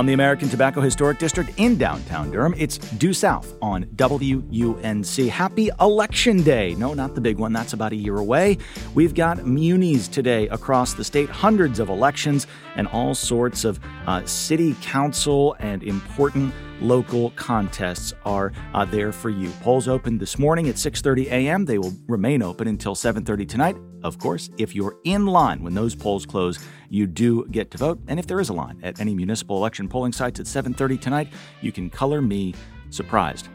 From the American Tobacco Historic District in downtown Durham, it's Due South on WUNC. Happy Election Day. No, not the big one. That's about a year away. We've got munis today across the state, hundreds of elections, and all sorts of uh, city council and important local contests are uh, there for you. Polls opened this morning at 6:30 a.m. They will remain open until 7:30 tonight. Of course, if you're in line when those polls close, you do get to vote. And if there is a line at any municipal election polling sites at 7:30 tonight, you can color me surprised.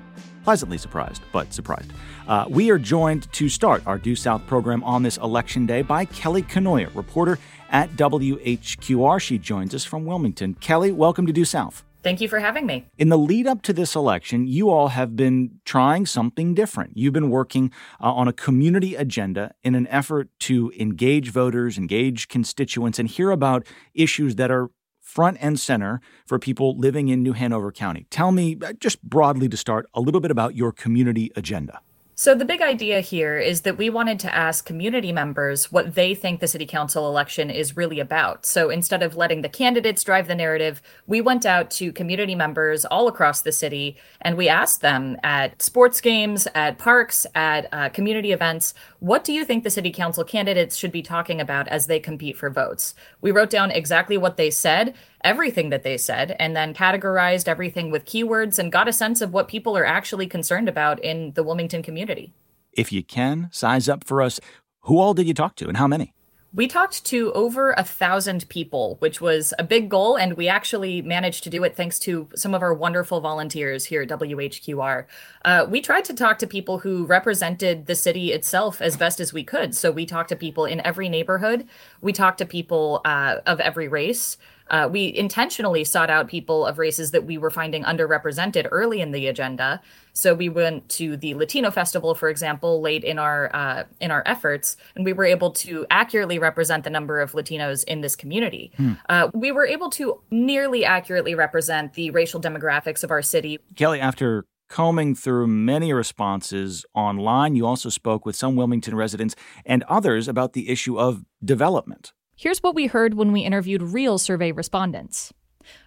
Pleasantly surprised, but surprised. Uh, we are joined to start our Due South program on this election day by Kelly Kenoyer, reporter at WHQR. She joins us from Wilmington. Kelly, welcome to Due South. Thank you for having me. In the lead up to this election, you all have been trying something different. You've been working uh, on a community agenda in an effort to engage voters, engage constituents, and hear about issues that are front and center for people living in New Hanover County. Tell me, uh, just broadly to start, a little bit about your community agenda. So, the big idea here is that we wanted to ask community members what they think the city council election is really about. So, instead of letting the candidates drive the narrative, we went out to community members all across the city and we asked them at sports games, at parks, at uh, community events, what do you think the city council candidates should be talking about as they compete for votes? We wrote down exactly what they said everything that they said and then categorized everything with keywords and got a sense of what people are actually concerned about in the Wilmington community. If you can, size up for us. Who all did you talk to and how many? We talked to over a thousand people, which was a big goal, and we actually managed to do it thanks to some of our wonderful volunteers here at WHQR. Uh, we tried to talk to people who represented the city itself as best as we could. So we talked to people in every neighborhood, we talked to people uh, of every race. Uh, we intentionally sought out people of races that we were finding underrepresented early in the agenda. So we went to the Latino Festival, for example, late in our uh, in our efforts, and we were able to accurately represent the number of Latinos in this community. Hmm. Uh, we were able to nearly accurately represent the racial demographics of our city. Kelly, after combing through many responses online, you also spoke with some Wilmington residents and others about the issue of development. Here's what we heard when we interviewed real survey respondents.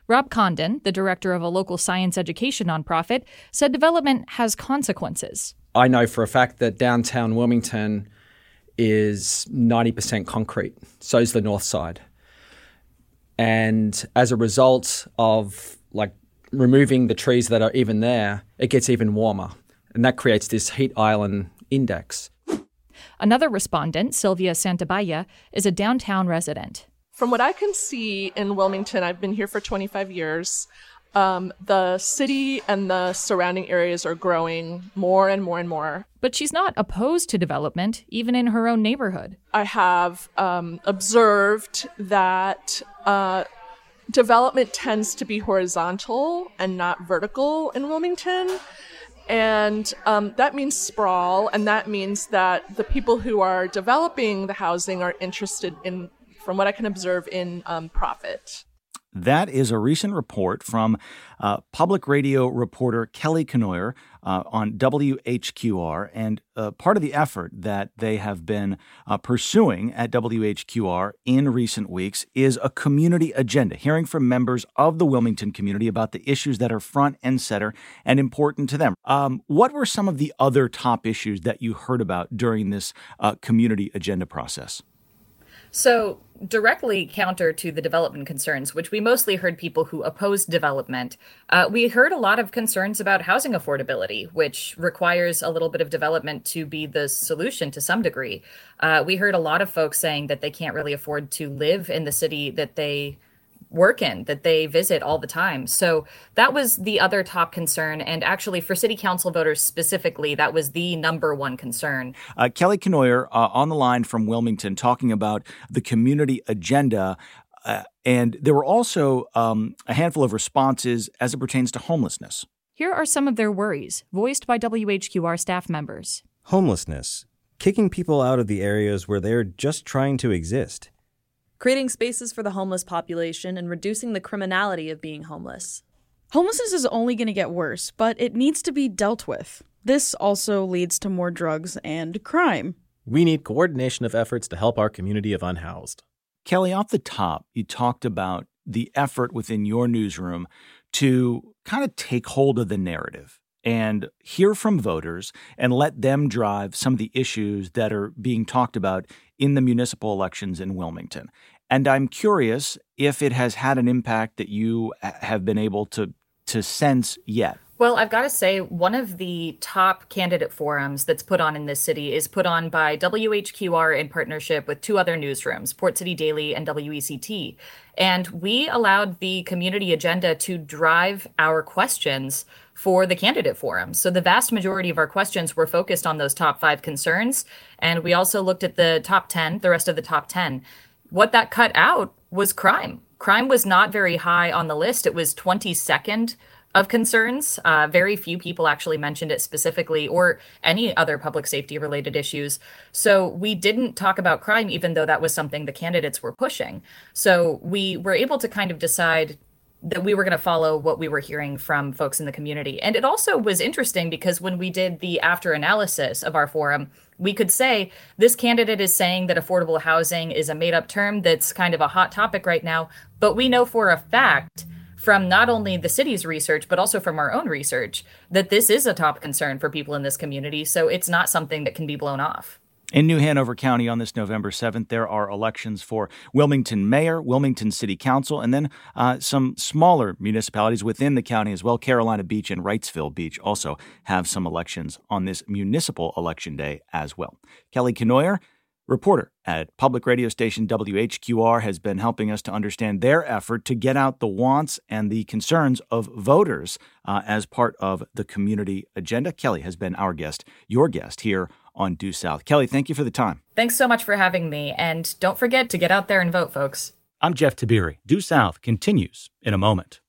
Rob Condon, the director of a local science education nonprofit, said development has consequences. I know for a fact that downtown Wilmington is 90% concrete, so is the north side. And as a result of like removing the trees that are even there, it gets even warmer. And that creates this heat island index. Another respondent, Sylvia Santabaya, is a downtown resident. From what I can see in Wilmington, I've been here for 25 years. Um, the city and the surrounding areas are growing more and more and more. But she's not opposed to development, even in her own neighborhood. I have um, observed that uh, development tends to be horizontal and not vertical in Wilmington. And um, that means sprawl, and that means that the people who are developing the housing are interested in, from what I can observe, in um, profit. That is a recent report from uh, public radio reporter Kelly Kenoyer uh, on WHQR. And uh, part of the effort that they have been uh, pursuing at WHQR in recent weeks is a community agenda, hearing from members of the Wilmington community about the issues that are front and center and important to them. Um, what were some of the other top issues that you heard about during this uh, community agenda process? So, directly counter to the development concerns, which we mostly heard people who opposed development, uh, we heard a lot of concerns about housing affordability, which requires a little bit of development to be the solution to some degree. Uh, we heard a lot of folks saying that they can't really afford to live in the city that they work in that they visit all the time. So that was the other top concern. And actually, for city council voters specifically, that was the number one concern. Uh, Kelly Kenoyer uh, on the line from Wilmington talking about the community agenda. Uh, and there were also um, a handful of responses as it pertains to homelessness. Here are some of their worries, voiced by WHQR staff members. Homelessness, kicking people out of the areas where they're just trying to exist creating spaces for the homeless population, and reducing the criminality of being homeless. Homelessness is only going to get worse, but it needs to be dealt with. This also leads to more drugs and crime. We need coordination of efforts to help our community of unhoused. Kelly, off the top, you talked about the effort within your newsroom to kind of take hold of the narrative and hear from voters and let them drive some of the issues that are being talked about in the municipal elections in Wilmington. And I'm curious if it has had an impact that you uh, have been able to to sense yet. Well, I've got to say, one of the top candidate forums that's put on in this city is put on by WHQR in partnership with two other newsrooms, Port City Daily and WECT. And we allowed the community agenda to drive our questions for the candidate forum. So the vast majority of our questions were focused on those top five concerns. And we also looked at the top 10, the rest of the top 10. What that cut out was crime. Crime was not very high on the list. It was 22nd of concerns. Uh, very few people actually mentioned it specifically or any other public safety related issues. So we didn't talk about crime, even though that was something the candidates were pushing. So we were able to kind of decide that we were going to follow what we were hearing from folks in the community. And it also was interesting because when we did the after analysis of our forum, we could say this candidate is saying that affordable housing is a made up term that's kind of a hot topic right now. But we know for a fact from not only the city's research, but also from our own research, that this is a top concern for people in this community. So it's not something that can be blown off. In New Hanover County on this November 7th, there are elections for Wilmington Mayor, Wilmington City Council, and then uh, some smaller municipalities within the county as well. Carolina Beach and Wrightsville Beach also have some elections on this municipal election day as well. Kelly Kenoyer reporter at public radio station WHQR has been helping us to understand their effort to get out the wants and the concerns of voters uh, as part of the community agenda. Kelly has been our guest, your guest here on Due South. Kelly, thank you for the time. Thanks so much for having me. And don't forget to get out there and vote, folks. I'm Jeff Tiberii. Due South continues in a moment.